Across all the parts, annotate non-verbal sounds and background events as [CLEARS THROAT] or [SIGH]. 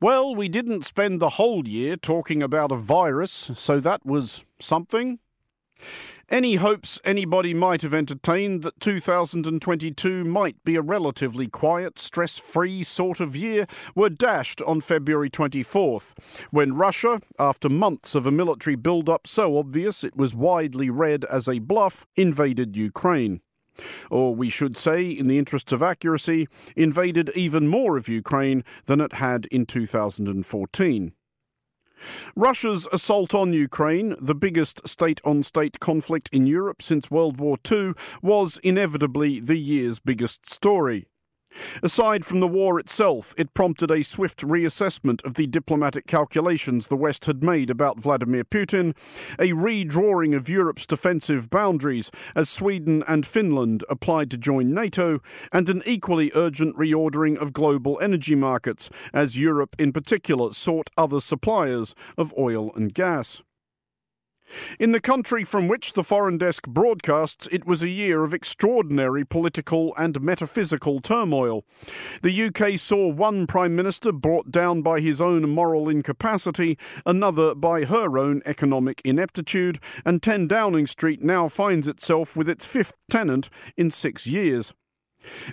Well, we didn't spend the whole year talking about a virus, so that was something. Any hopes anybody might have entertained that 2022 might be a relatively quiet, stress free sort of year were dashed on February 24th, when Russia, after months of a military build up so obvious it was widely read as a bluff, invaded Ukraine. Or we should say, in the interests of accuracy, invaded even more of Ukraine than it had in 2014. Russia's assault on Ukraine, the biggest state on state conflict in Europe since World War II, was inevitably the year's biggest story. Aside from the war itself, it prompted a swift reassessment of the diplomatic calculations the West had made about Vladimir Putin, a redrawing of Europe's defensive boundaries as Sweden and Finland applied to join NATO, and an equally urgent reordering of global energy markets as Europe in particular sought other suppliers of oil and gas. In the country from which the Foreign Desk broadcasts, it was a year of extraordinary political and metaphysical turmoil. The UK saw one Prime Minister brought down by his own moral incapacity, another by her own economic ineptitude, and 10 Downing Street now finds itself with its fifth tenant in six years.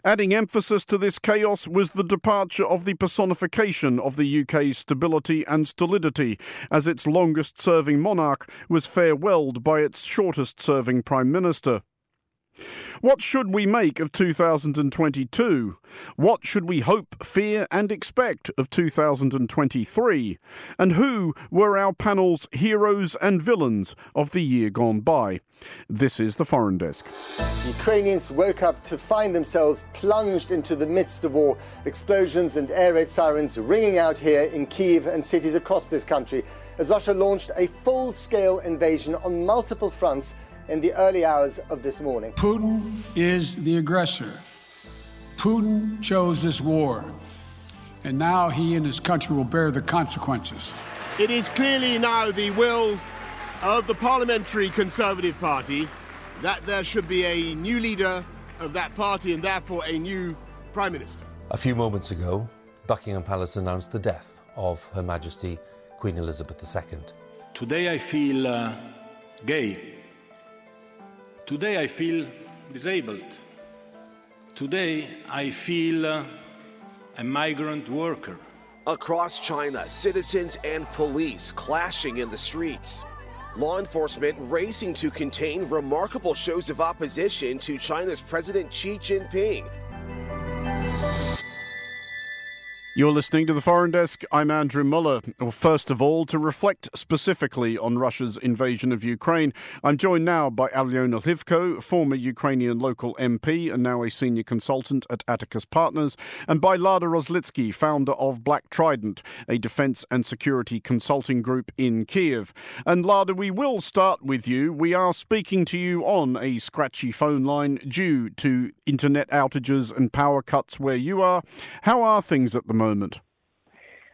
Adding emphasis to this chaos was the departure of the personification of the UK's stability and stolidity, as its longest serving monarch was farewelled by its shortest serving Prime Minister. What should we make of 2022? What should we hope, fear, and expect of 2023? And who were our panel's heroes and villains of the year gone by? This is the Foreign Desk. Ukrainians woke up to find themselves plunged into the midst of war. Explosions and air raid sirens ringing out here in Kiev and cities across this country as Russia launched a full scale invasion on multiple fronts in the early hours of this morning. Putin is the aggressor. Putin chose this war, and now he and his country will bear the consequences. It is clearly now the will of the Parliamentary Conservative Party that there should be a new leader of that party and therefore a new Prime Minister. A few moments ago, Buckingham Palace announced the death of Her Majesty Queen Elizabeth II. Today I feel uh, gay. Today I feel disabled. Today I feel a migrant worker. Across China, citizens and police clashing in the streets. Law enforcement racing to contain remarkable shows of opposition to China's President Xi Jinping. You're listening to the Foreign Desk. I'm Andrew Muller. First of all, to reflect specifically on Russia's invasion of Ukraine, I'm joined now by Alyona Hlivko, former Ukrainian local MP and now a senior consultant at Atticus Partners, and by Lada Roslycky, founder of Black Trident, a defense and security consulting group in Kiev. And Lada, we will start with you. We are speaking to you on a scratchy phone line due to internet outages and power cuts where you are. How are things at the moment? Moment?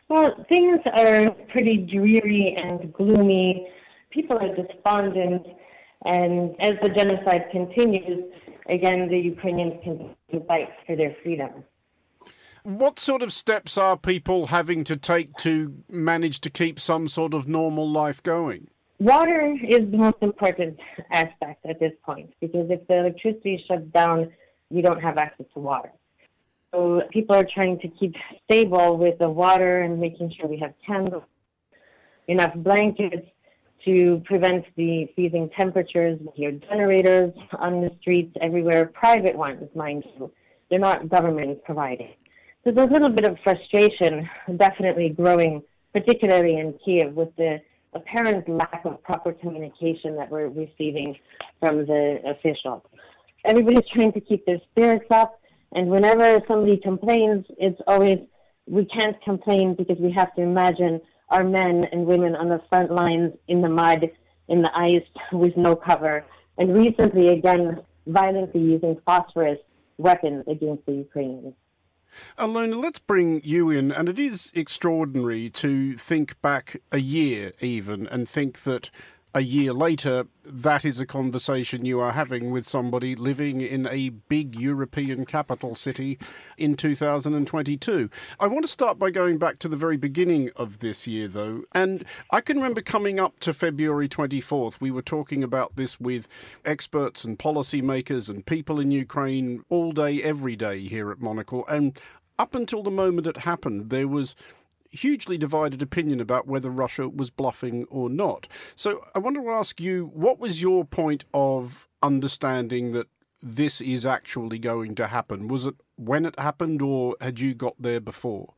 Well, things are pretty dreary and gloomy. People are despondent. And as the genocide continues, again, the Ukrainians can fight for their freedom. What sort of steps are people having to take to manage to keep some sort of normal life going? Water is the most important aspect at this point because if the electricity is shut down, you don't have access to water. So people are trying to keep stable with the water and making sure we have candles, enough blankets to prevent the freezing temperatures. We hear generators on the streets everywhere, private ones, mind you. They're not government provided. So there's a little bit of frustration definitely growing, particularly in Kiev, with the apparent lack of proper communication that we're receiving from the officials. Everybody's trying to keep their spirits up and whenever somebody complains, it's always, we can't complain because we have to imagine our men and women on the front lines in the mud, in the ice, [LAUGHS] with no cover. And recently, again, violently using phosphorus weapons against the Ukrainians. Alyona, let's bring you in. And it is extraordinary to think back a year even and think that a year later, that is a conversation you are having with somebody living in a big European capital city in 2022. I want to start by going back to the very beginning of this year, though. And I can remember coming up to February 24th, we were talking about this with experts and policymakers and people in Ukraine all day, every day here at Monocle. And up until the moment it happened, there was hugely divided opinion about whether Russia was bluffing or not. So I want to ask you, what was your point of understanding that this is actually going to happen? Was it when it happened, or had you got there before?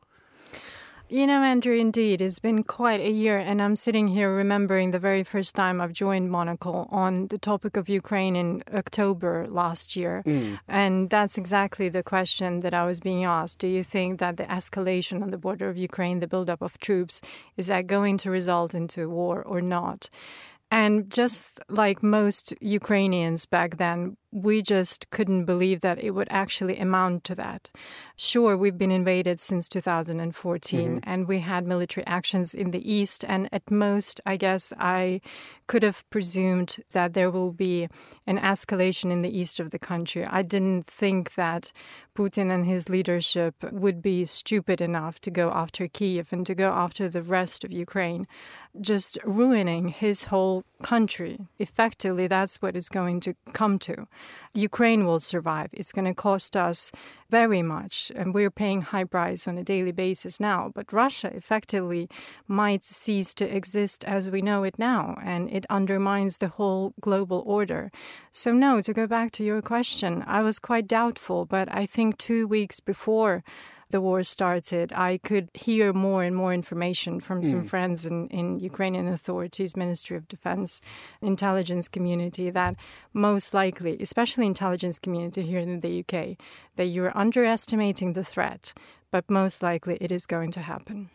You know, Andrew, indeed, it's been quite a year, and I'm sitting here remembering the very first time I've joined Monocle on the topic of Ukraine in October last year. Mm. And that's exactly the question that I was being asked. Do you think that the escalation on the border of Ukraine, the buildup of troops, is that going to result into war or not? And just like most Ukrainians back then, we just couldn't believe that it would actually amount to that. Sure, we've been invaded since 2014 mm-hmm. and we had military actions in the east. And at most, I guess I could have presumed that there will be an escalation in the east of the country. I didn't think that Putin and his leadership would be stupid enough to go after Kiev and to go after the rest of Ukraine, just ruining his whole country. Effectively, that's what it's going to come to. Ukraine will survive. It's going to cost us very much, and we're paying high price on a daily basis now. But Russia effectively might cease to exist as we know it now, and it undermines the whole global order. So, no, to go back to your question, I was quite doubtful, but I think two weeks before the war started, I could hear more and more information from mm. some hmm. friends in, in Ukrainian authorities, Ministry of Defense, intelligence community that most likely, especially intelligence community here in the UK, that you're underestimating the threat, but most likely it is going to happen.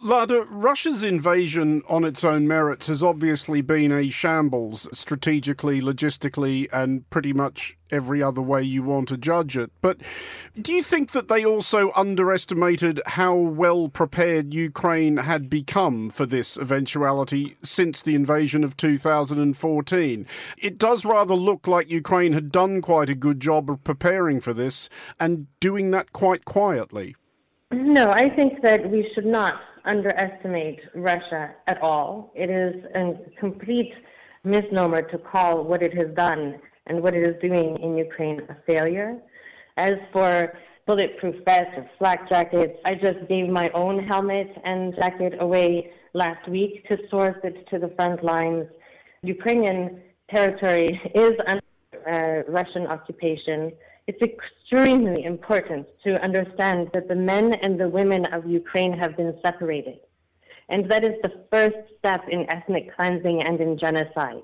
Lada, Russia's invasion on its own merits has obviously been a shambles strategically, logistically, and pretty much every other way you want to judge it. But do you think that they also underestimated how well prepared Ukraine had become for this eventuality since the invasion of 2014? It does rather look like Ukraine had done quite a good job of preparing for this and doing that quite quietly. No, I think that we should not underestimate Russia at all. It is a complete misnomer to call what it has done and what it is doing in Ukraine a failure. As for bulletproof vests or flak jackets, I just gave my own helmet and jacket away last week to source it to the front lines. Ukrainian territory is under uh, Russian occupation it's extremely important to understand that the men and the women of Ukraine have been separated. And that is the first step in ethnic cleansing and in genocide.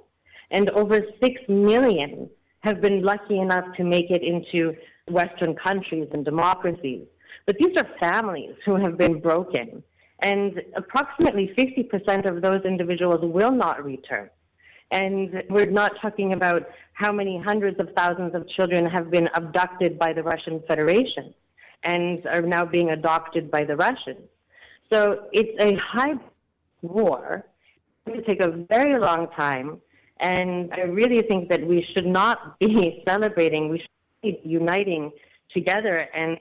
And over six million have been lucky enough to make it into Western countries and democracies. But these are families who have been broken. And approximately 50% of those individuals will not return. And we're not talking about how many hundreds of thousands of children have been abducted by the Russian Federation and are now being adopted by the Russians. So it's a high war. It's going to take a very long time. And I really think that we should not be [LAUGHS] celebrating, we should be uniting together and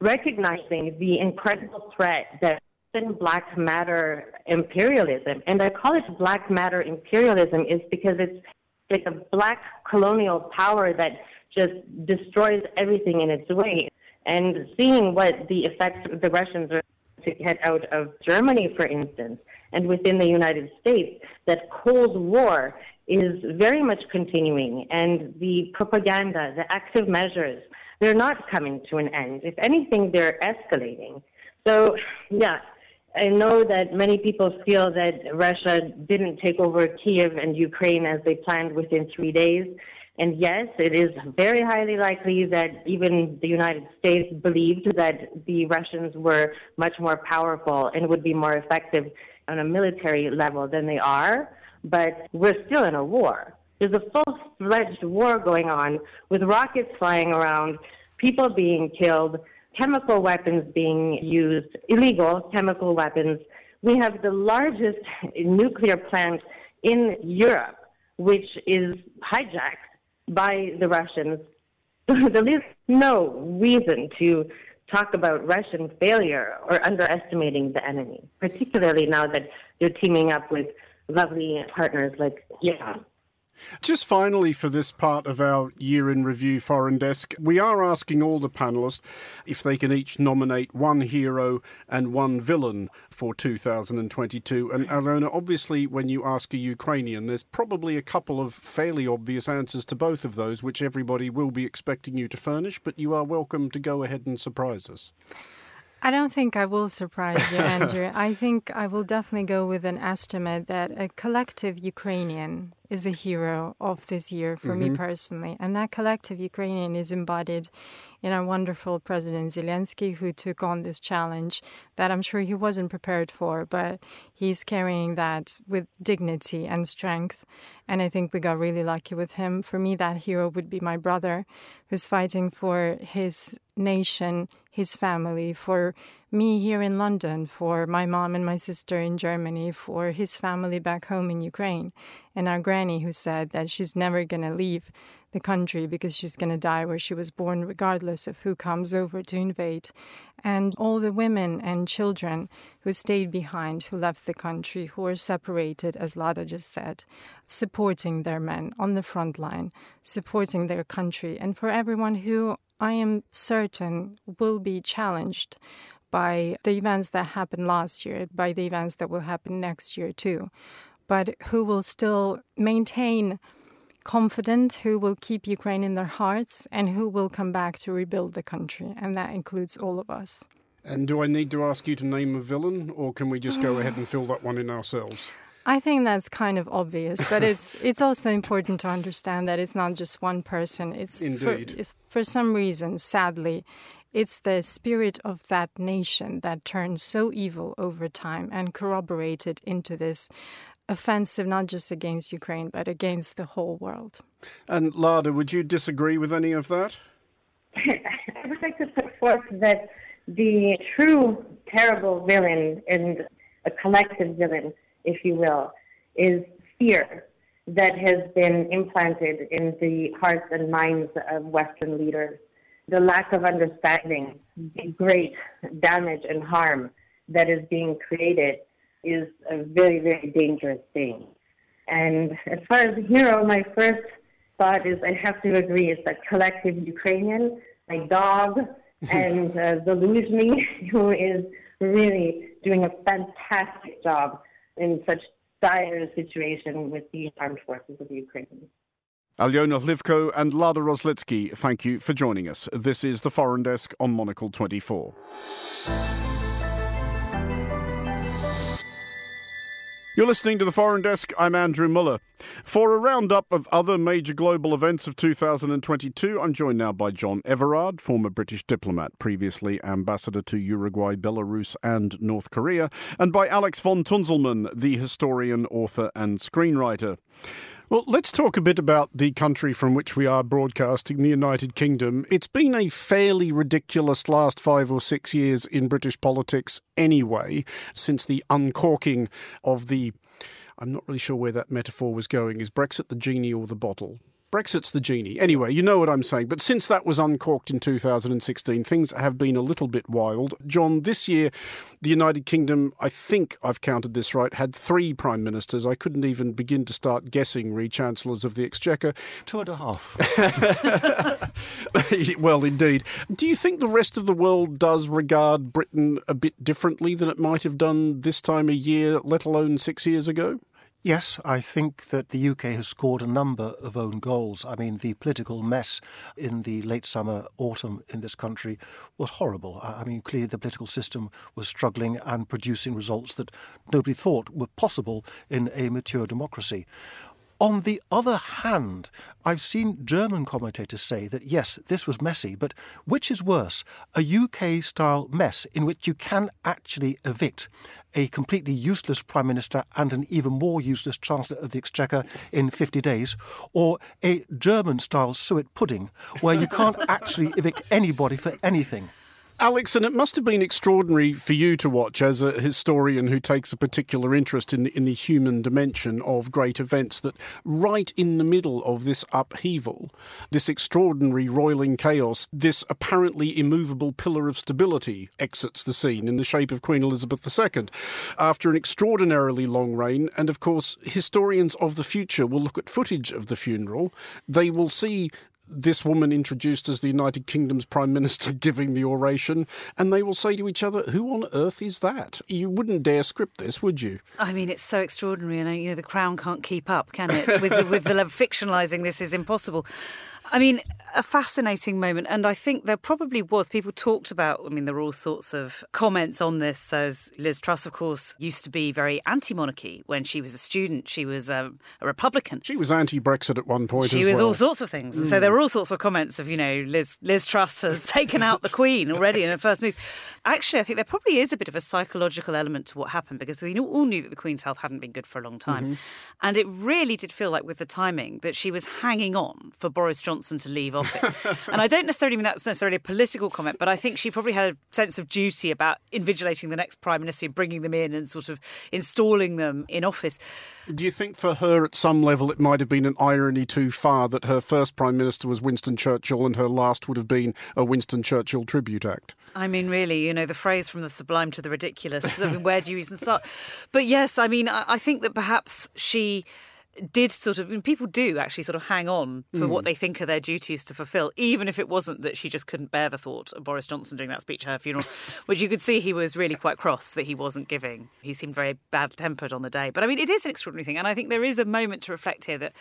recognizing the incredible threat that black matter imperialism. And I call it black matter imperialism is because it's like a black colonial power that just destroys everything in its way. And seeing what the effects the Russians are to get out of Germany, for instance, and within the United States, that Cold War is very much continuing, and the propaganda, the active measures, they're not coming to an end. If anything, they're escalating. So, yeah, I know that many people feel that Russia didn't take over Kiev and Ukraine as they planned within three days. And yes, it is very highly likely that even the United States believed that the Russians were much more powerful and would be more effective on a military level than they are. But we're still in a war. There's a full fledged war going on with rockets flying around, people being killed, chemical weapons being used, illegal chemical weapons. We have the largest nuclear plant in Europe, which is hijacked by the Russians. [LAUGHS] there is no reason to talk about Russian failure or underestimating the enemy, particularly now that they're teaming up with lovely partners like Iran. Just finally, for this part of our year in review foreign desk, we are asking all the panelists if they can each nominate one hero and one villain for 2022. And hmm. Alona, obviously, when you ask a Ukrainian, there's probably a couple of fairly obvious answers to both of those, which everybody will be expecting you to furnish, but you are welcome to go ahead and surprise us. I don't think I will surprise you, [LAUGHS] Andrew. I think I will definitely go with an estimate that a collective Ukrainian is a hero of this year for mm-hmm. me personally. And that collective Ukrainian is embodied in our wonderful President Zelensky, who took on this challenge that I'm sure he wasn't prepared for, but he's carrying that with dignity and strength. And I think we got really lucky with him. For me, that hero would be my brother, who's fighting for his nation, his family, for me here in London, for my mom and my sister in Germany, for his family back home in Ukraine, and our granny who said that she's never going to leave the country because she's going to die where she was born, regardless of who comes over to invade. And all the women and children who stayed behind, who left the country, who were separated, as Lada just said, supporting their men on the front line, supporting their country. And for everyone who I am certain will be challenged by the events that happened last year, by the events that will happen next year too, but who will still maintain confident, who will keep Ukraine in their hearts, and who will come back to rebuild the country. And that includes all of us. And do I need to ask you to name a villain, or can we just go [SIGHS] ahead and fill that one in ourselves? I think that's kind of obvious, but [LAUGHS] it's it's also important to understand that it's not just one person. It's Indeed. For, it's, for some reason, sadly, it's the spirit of that nation that turned so evil over time and corroborated into this offensive not just against Ukraine but against the whole world. And Lada, would you disagree with any of that? [LAUGHS] I would like to put forth that the true terrible villain and a collective villain, if you will, is fear that has been implanted in the hearts and minds of Western leaders the lack of understanding, the great damage and harm that is being created is a very, very dangerous thing. And as far as the hero, my first thought is I have to agree is that collective Ukrainian, my dog, [LAUGHS] and uh, Zaluzhny, [LAUGHS] who is really doing a fantastic job in such dire situation with the armed forces of Ukraine. Alyona Hlivko and Lada Roslycky, thank you for joining us. This is the Foreign Desk on Monocle 24. You're listening to the Foreign Desk. I'm Andrew Muller. For a roundup of other major global events of 2022, I'm joined now by John Everard, former British diplomat, previously ambassador to Uruguay, Belarus, and North Korea, and by Alex von Tunzelmann, the historian, author, and screenwriter. Well, let's talk a bit about the country from which we are broadcasting, the United Kingdom. It's been a fairly ridiculous last five or six years in British politics anyway, since the uncorking of the. I'm not really sure where that metaphor was going. Is Brexit the genie or the bottle? Brexit's the genie. Anyway, you know what I'm saying. But since that was uncorked in 2016, things have been a little bit wild. John, this year, the United Kingdom, I think I've counted this right, had three prime ministers. I couldn't even begin to start guessing re chancellors of the Exchequer. Two and a half. [LAUGHS] [LAUGHS] well, indeed. Do you think the rest of the world does regard Britain a bit differently than it might have done this time a year, let alone six years ago? Yes, I think that the UK has scored a number of own goals. I mean, the political mess in the late summer, autumn in this country was horrible. I mean, clearly the political system was struggling and producing results that nobody thought were possible in a mature democracy. On the other hand, I've seen German commentators say that yes, this was messy, but which is worse, a UK style mess in which you can actually evict a completely useless Prime Minister and an even more useless Chancellor of the Exchequer in 50 days, or a German style suet pudding where you can't actually evict anybody for anything? Alex, and it must have been extraordinary for you to watch as a historian who takes a particular interest in the, in the human dimension of great events that right in the middle of this upheaval, this extraordinary roiling chaos, this apparently immovable pillar of stability exits the scene in the shape of Queen Elizabeth II after an extraordinarily long reign. And of course, historians of the future will look at footage of the funeral. They will see this woman introduced as the United Kingdom's Prime Minister [LAUGHS] giving the oration, and they will say to each other, Who on earth is that? You wouldn't dare script this, would you? I mean, it's so extraordinary, and uh, you know, the Crown can't keep up, can it? With the, with the fictionalising this is impossible. I mean, a fascinating moment. And I think there probably was. People talked about, I mean, there were all sorts of comments on this. As Liz Truss, of course, used to be very anti monarchy when she was a student. She was a, um, a Republican. She was anti Brexit at one point She was well. all sorts of things. Mm. So there were all sorts of comments of, you know, Liz, Liz Truss has [LAUGHS] taken out the Queen already in her first move. Actually, I think there probably is a bit of a psychological element to what happened because we all knew that the Queen's health hadn't been good for a long time. Mm-hmm. And it really did feel like, with the timing, that she was hanging on for Boris Johnson to leave office. And I don't necessarily mean that's necessarily a political comment, but I think she probably had a sense of duty about invigilating the next prime minister and bringing them in and sort of installing them in office. Do you think for her, at some level, it might have been an irony too far that her first prime minister was Winston Churchill and her last would have been a Winston Churchill tribute act? I mean, really, you know, the phrase from the sublime to the ridiculous. I mean, where do you even start? But yes, I mean, I think that perhaps she did sort of, and people do actually sort of hang on for mm. what they think are their duties to fulfil, even if it wasn't that she just couldn't bear the thought of Boris Johnson doing that speech at her funeral, [LAUGHS] which you could see he was really quite cross that he wasn't giving. He seemed very bad tempered on the day. But I mean, it is an extraordinary thing. And I think there is a moment to reflect here that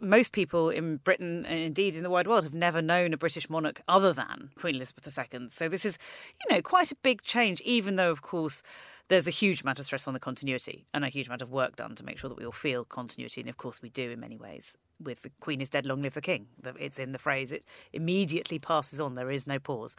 most people in Britain and indeed in the wide world have never known a British monarch other than Queen Elizabeth II. So this is, you know, quite a big change, even though, of course, there's a huge amount of stress on the continuity and a huge amount of work done to make sure that we all feel continuity. And of course, we do in many ways. With the Queen is dead, long live the King. It's in the phrase, it immediately passes on. There is no pause.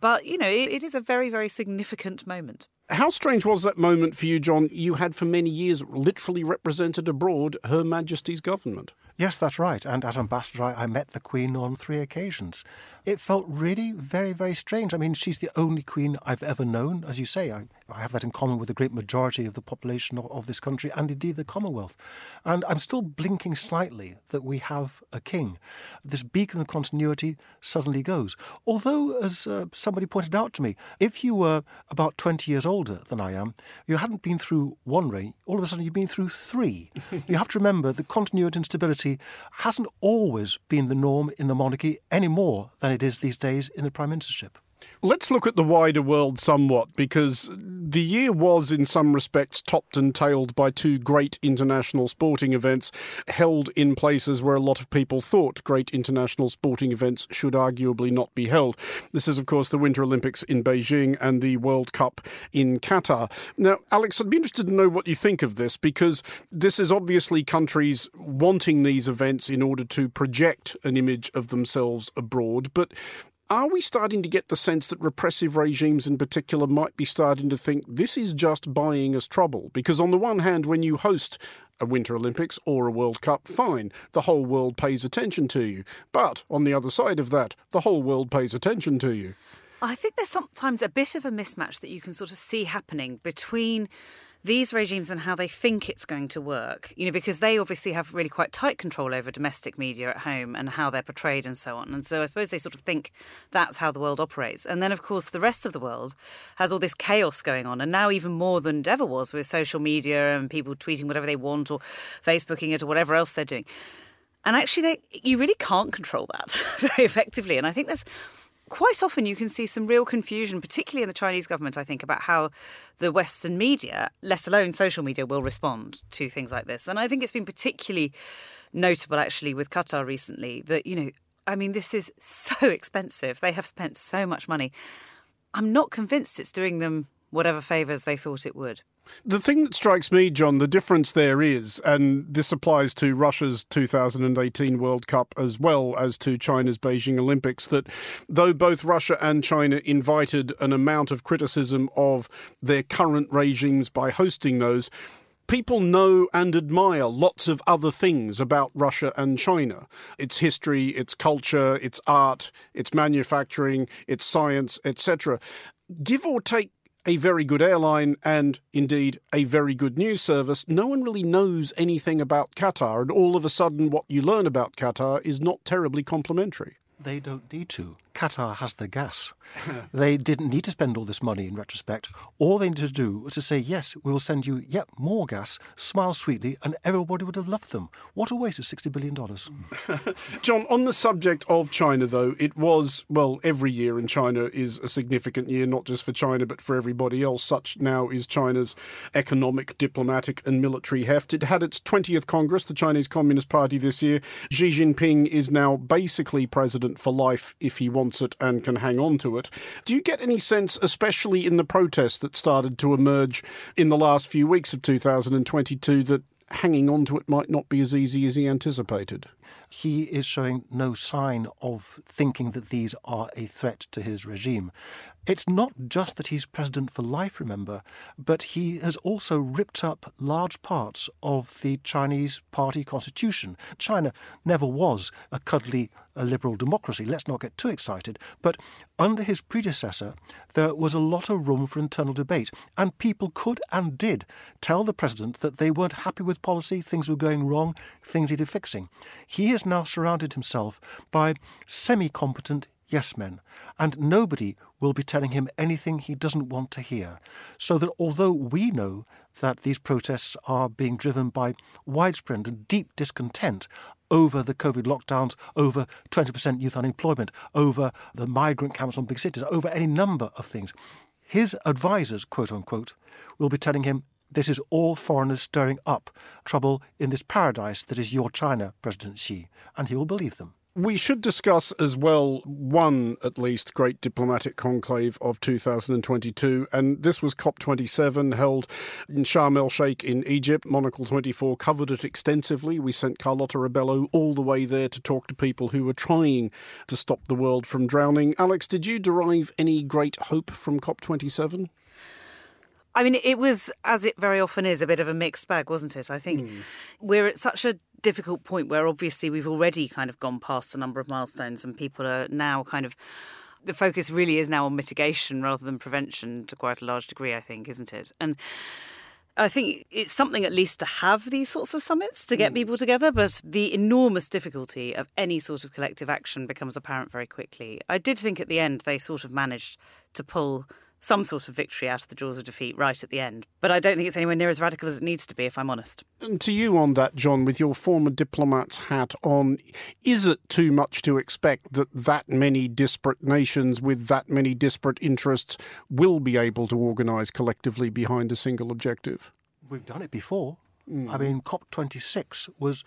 But, you know, it, it is a very, very significant moment. How strange was that moment for you, John? You had for many years literally represented abroad Her Majesty's government. Yes, that's right. And as ambassador, I, I, met the Queen on three occasions. It felt really very, very strange. I mean, she's the only Queen I've ever known. As you say, I, I have that in common with the great majority of the population of, of, this country and indeed the Commonwealth. And I'm still blinking slightly that we have a king. This beacon of continuity suddenly goes. Although, as uh, somebody pointed out to me, if you were about 20 years older than I am, you hadn't been through one reign, all of a sudden you've been through three. [LAUGHS] you have to remember the continuity and stability hasn't always been the norm in the monarchy any more than it is these days in the prime ministership. Let's look at the wider world somewhat because the year was, in some respects, topped and tailed by two great international sporting events held in places where a lot of people thought great international sporting events should arguably not be held. This is, of course, the Winter Olympics in Beijing and the World Cup in Qatar. Now, Alex, I'd be interested to know what you think of this because this is obviously countries wanting these events in order to project an image of themselves abroad, but are we starting to get the sense that repressive regimes in particular might be starting to think this is just buying us trouble? Because, on the one hand, when you host a Winter Olympics or a World Cup, fine, the whole world pays attention to you. But on the other side of that, the whole world pays attention to you. I think there's sometimes a bit of a mismatch that you can sort of see happening between these regimes and how they think it's going to work, you know, because they obviously have really quite tight control over domestic media at home and how they're portrayed and so on. And so I suppose they sort of think that's how the world operates. And then, of course, the rest of the world has all this chaos going on. And now, even more than it ever was with social media and people tweeting whatever they want or Facebooking it or whatever else they're doing. And actually, they, you really can't control that [LAUGHS] very effectively. And I think there's quite often you can see some real confusion, particularly in the Chinese government, I think, about how the Western media, let alone social media, will respond to things like this. And I think it's been particularly notable, actually, with Qatar recently that, you know, I mean, this is [LAUGHS] so expensive. They have spent so much money. I'm not convinced it's doing them whatever favours they thought it would. The thing that strikes me, John, the difference there is, and this applies to Russia's 2018 World Cup as well as to China's Beijing Olympics, that though both Russia and China invited an amount of criticism of their current regimes by hosting those, people know and admire lots of other things about Russia and China its history, its culture, its art, its manufacturing, its science, etc. Give or take a very good airline and indeed a very good news service, no one really knows anything about Qatar, and all of a sudden, what you learn about Qatar is not terribly complimentary. They don't need to. Qatar has the gas. [LAUGHS] they didn't need to spend all this money in retrospect. All they needed to do was to say, yes, we will send you yet more gas, smile sweetly, and everybody would have loved them. What a waste of $60 billion. [LAUGHS] John, on the subject of China, though, it was, well, every year in China is a significant year, not just for China, but for everybody else. Such now is China's economic, diplomatic, and military heft. It had its 20th Congress, the Chinese Communist Party, this year. Xi Jinping is now basically president for life if he wants wants it and can hang on to it. Do you get any sense, especially in the protests that started to emerge in the last few weeks of 2022, that hanging on to it might not be as easy as he anticipated? He is showing no sign of thinking that these are a threat to his regime. It's not just that he's president for life, remember, but he has also ripped up large parts of the Chinese party constitution. China never was a cuddly a liberal democracy. Let's not get too excited. But under his predecessor, there was a lot of room for internal debate, and people could and did tell the president that they weren't happy with policy, things were going wrong, things needed fixing. He has now surrounded himself by semi competent yes men, and nobody will be telling him anything he doesn't want to hear. So that although we know that these protests are being driven by widespread and deep discontent over the COVID lockdowns, over 20% youth unemployment, over the migrant camps on big cities, over any number of things, his advisers, quote unquote, will be telling him this is all foreigners stirring up trouble in this paradise that is your China, President Xi, and he will believe them. We should discuss as well one, at least, great diplomatic conclave of 2022, and this was COP27 held in Sharm el Sheikh in Egypt. Monocle 24 covered it extensively. We sent Carlotta Rebelo all the way there to talk to people who were trying to stop the world from drowning. Alex, did you derive any great hope from COP27? I mean, it was, as it very often is, a bit of a mixed bag, wasn't it? I think mm. we're at such a difficult point where obviously we've already kind of gone past a number of milestones and people are now kind of. The focus really is now on mitigation rather than prevention to quite a large degree, I think, isn't it? And I think it's something at least to have these sorts of summits to get mm. people together, but the enormous difficulty of any sort of collective action becomes apparent very quickly. I did think at the end they sort of managed to pull some sort of victory out of the jaws of defeat right at the end. But I don't think it's anywhere near as radical as it needs to be, if I'm honest. And to you on that, John, with your former diplomat's hat on, is it too much to expect that that many disparate nations with that many disparate interests will be able to organise collectively behind a single objective? We've done it before. Mm. I mean, COP26 was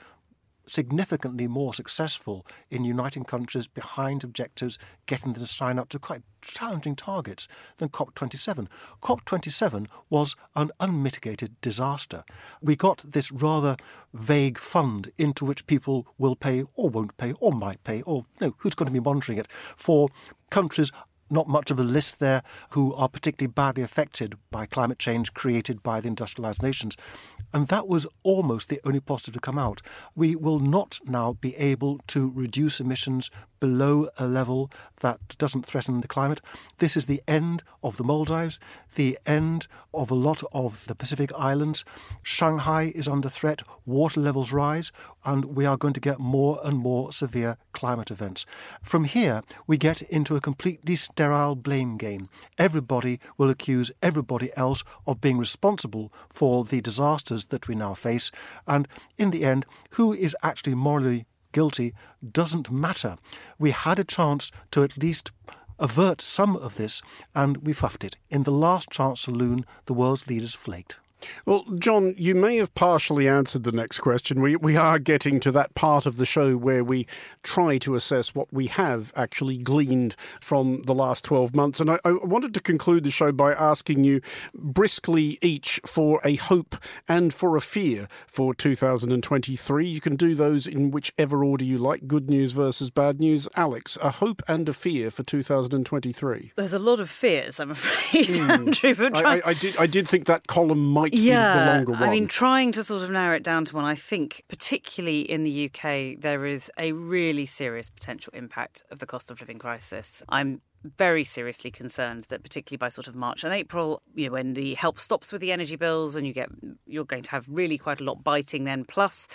significantly more successful in uniting countries behind objectives, getting them to sign up to quite challenging targets than COP27. COP27 was an unmitigated disaster. We got this rather vague fund into which people will pay or won't pay or might pay or no, who's going to be monitoring it for countries not much of a list there who are particularly badly affected by climate change created by the industrialized nations. And that was almost the only positive to come out. We will not now be able to reduce emissions below a level that doesn't threaten the climate. This is the end of the Maldives, the end of a lot of the Pacific Islands. Shanghai is under threat, water levels rise, and we are going to get more and more severe climate events. From here, we get into a completely sterile blame game. Everybody will accuse everybody else of being responsible for the disasters that we now face, and in the end, who is actually morally guilty doesn't matter. We had a chance to at least avert some of this, and we fuffed it. In the last chance saloon, the world's leaders flaked. Well, John, you may have partially answered the next question. We, we are getting to that part of the show where we try to assess what we have actually gleaned from the last 12 months. And I, I wanted to conclude the show by asking you briskly each for a hope and for a fear for 2023. You can do those in whichever order you like good news versus bad news. Alex, a hope and a fear for 2023. There's a lot of fears, I'm afraid, mm. [LAUGHS] Andrew. I, I, I, did, I did think that column might might yeah, be the longer one? I mean, trying to sort of narrow it down to one, I think, particularly in the UK, there is a really serious potential impact of the cost of living crisis. I'm very seriously concerned that particularly by sort of March and April, you know, when the help stops with the energy bills and you get you're going to have really quite a lot biting then. Plus,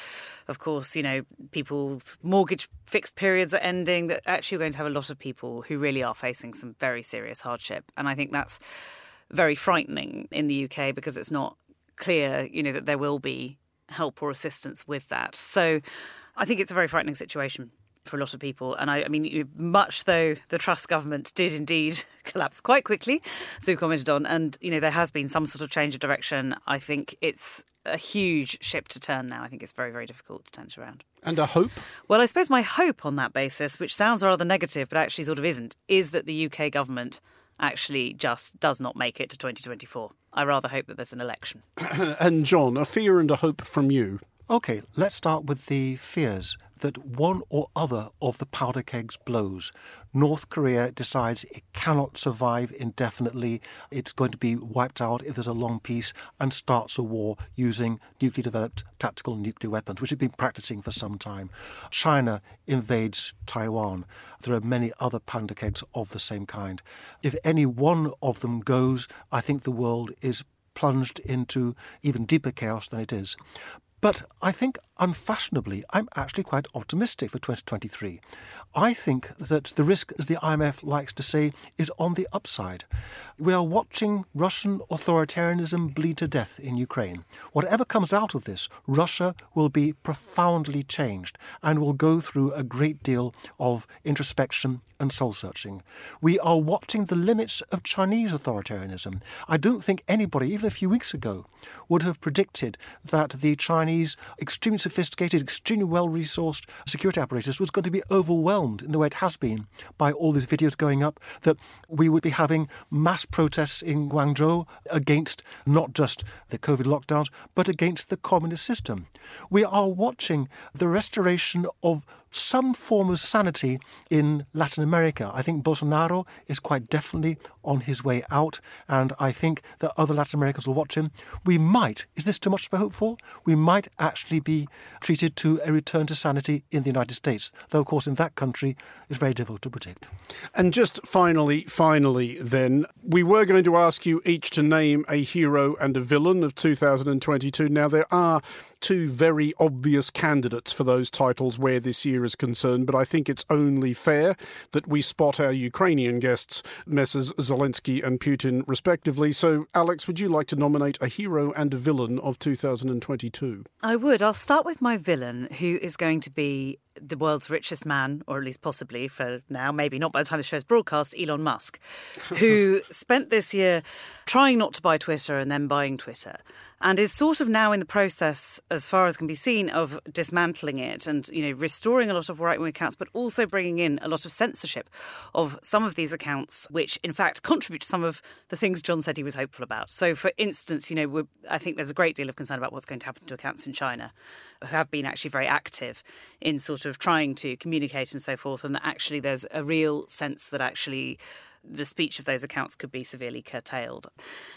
of course, you know, people's mortgage fixed periods are ending, that actually you're going to have a lot of people who really are facing some very serious hardship. And I think that's very frightening in the UK because it's not clear, you know, that there will be help or assistance with that. So I think it's a very frightening situation for a lot of people. And I, I mean, much though the Truss government did indeed [LAUGHS] collapse quite quickly, as we commented on, and, you know, there has been some sort of change of direction, I think it's a huge ship to turn now. I think it's very, very difficult to turn it around. And a hope? Well, I suppose my hope on that basis, which sounds rather negative, but actually sort of isn't, is that the UK government actually just does not make it to 2024. I rather hope that there's an election. [CLEARS THROAT] and John, a fear and a hope from you. Okay, let's start with the fears that one or other of the powder kegs blows. North Korea decides it cannot survive indefinitely, it's going to be wiped out if there's a long peace, and starts a war using nuclear developed tactical nuclear weapons, which have been practicing for some time. China invades Taiwan. There are many other powder kegs of the same kind. If any one of them goes, I think the world is plunged into even deeper chaos than it is. But I think, unfashionably, I'm actually quite optimistic for 2023. I think that the risk, as the IMF likes to say, is on the upside. We are watching Russian authoritarianism bleed to death in Ukraine. Whatever comes out of this, Russia will be profoundly changed and will go through a great deal of introspection and soul searching. We are watching the limits of Chinese authoritarianism. I don't think anybody, even a few weeks ago, would have predicted that the Chinese extremely sophisticated, extremely well resourced security apparatus was going to be overwhelmed in the way it has been by all these videos going up, that we would be having mass protests in Guangzhou against not just the COVID lockdowns, but against the communist system. We are watching the restoration of some form of sanity in Latin America. I think Bolsonaro is quite definitely on his way out, and I think that other Latin Americans will watch him. We might, is this too much to hope for? We might actually be treated to a return to sanity in the United States, though, of course, in that country, it's very difficult to predict. And just finally, finally, then, we were going to ask you each to name a hero and a villain of 2022. Now, there are two very obvious candidates for those titles where this year is concerned, but I think it's only fair that we spot our Ukrainian guests, Messrs. Zelensky and Putin, respectively. So, Alex, would you like to nominate a hero and a villain of 2022? I would. I'll start with my villain, who is going to be the world's richest man, or at least possibly for now, maybe not by the time the show's broadcast, Elon Musk, [LAUGHS] who spent this year trying not to buy Twitter and then buying Twitter and is sort of now in the process, as far as can be seen, of dismantling it and you know restoring a lot of right wing accounts, but also bringing in a lot of censorship of some of these accounts, which in fact contribute to some of the things John said he was hopeful about. So, for instance, you know, I think there's a great deal of concern about what's going to happen to accounts in China who have been actually very active in sort of trying to communicate and so forth, and that actually there's a real sense that actually the speech of those accounts could be severely curtailed.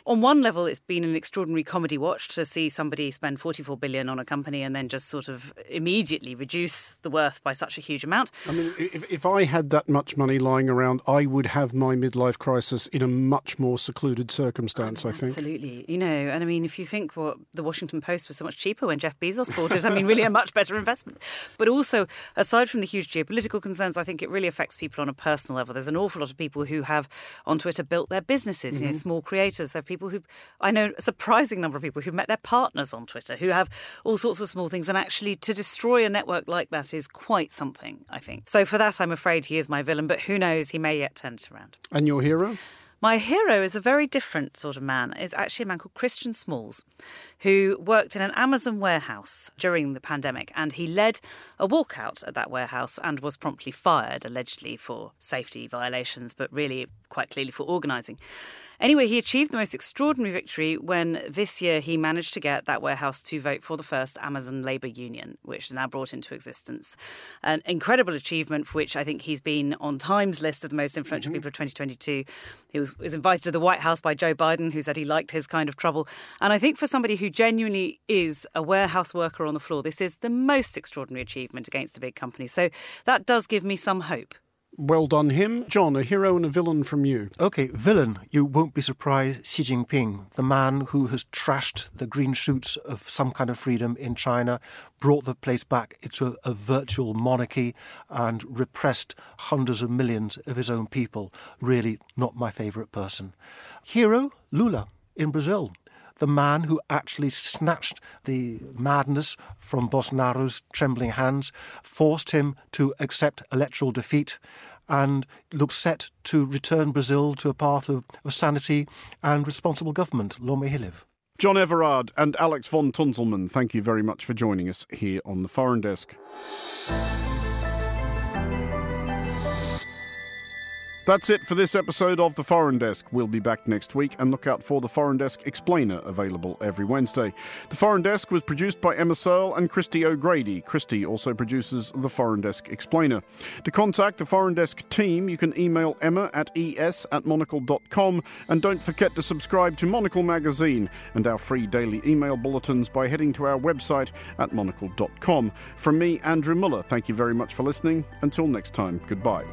On one level, it's been an extraordinary comedy watch to see somebody spend 44 billion on a company and then just sort of immediately reduce the worth by such a huge amount. I mean, if, if I had that much money lying around, I would have my midlife crisis in a much more secluded circumstance, I, mean, I think. Absolutely. You know, and I mean, if you think what the Washington Post was so much cheaper when Jeff Bezos bought it, I mean, really a much better investment. But also, aside from the huge geopolitical concerns, I think it really affects people on a personal level. There's an awful lot of people who have have on Twitter built their businesses, mm-hmm. you know, mm-hmm. small creators. There are people who, I know a surprising number of people who've met their partners on Twitter, who have all sorts of small things. And actually, to destroy a network like that is quite something, I think. So for that, I'm afraid he is my villain, but who knows, he may yet turn it around. And your hero? My hero is a very different sort of man. Is actually a man called Christian Smalls, who worked in an Amazon warehouse during the pandemic, and he led a walkout at that warehouse and was promptly fired, allegedly for safety violations, but really quite clearly for organising. Anyway, he achieved the most extraordinary victory when this year he managed to get that warehouse to vote for the first Amazon labour union, which is now brought into existence. An incredible achievement for which I think he's been on Time's list of the most influential mm-hmm. people of 2022. He was, was invited to the White House by Joe Biden, who said he liked his kind of trouble. And I think for somebody who genuinely is a warehouse worker on the floor, this is the most extraordinary achievement against a big company. So that does give me some hope. Well done, him. John, a hero and a villain from you. OK, villain. You won't be surprised. Xi Jinping, the man who has trashed the green shoots of some kind of freedom in China, brought the place back into a, a virtual monarchy, and repressed hundreds of millions of his own people. Really not my favourite person. Hero, Lula in Brazil the man who actually snatched the madness from Bolsonaro's trembling hands, forced him to accept electoral defeat, and looks set to return Brazil to a path of, of sanity and responsible government. Long may he live. John Everard and Alex von Tunzelmann, thank you very much for joining us here on the Foreign Desk. That's it for this episode of The Foreign Desk. We'll be back next week and look out for The Foreign Desk Explainer available every Wednesday. The Foreign Desk was produced by Emma Searle and Christy O'Grady. Christy also produces The Foreign Desk Explainer. To contact the Foreign Desk team, you can email emma at es at monocle.com and don't forget to subscribe to Monocle magazine and our free daily email bulletins by heading to our website at monocle.com. From me, Andrew Mueller, thank you very much for listening. Until next time, goodbye.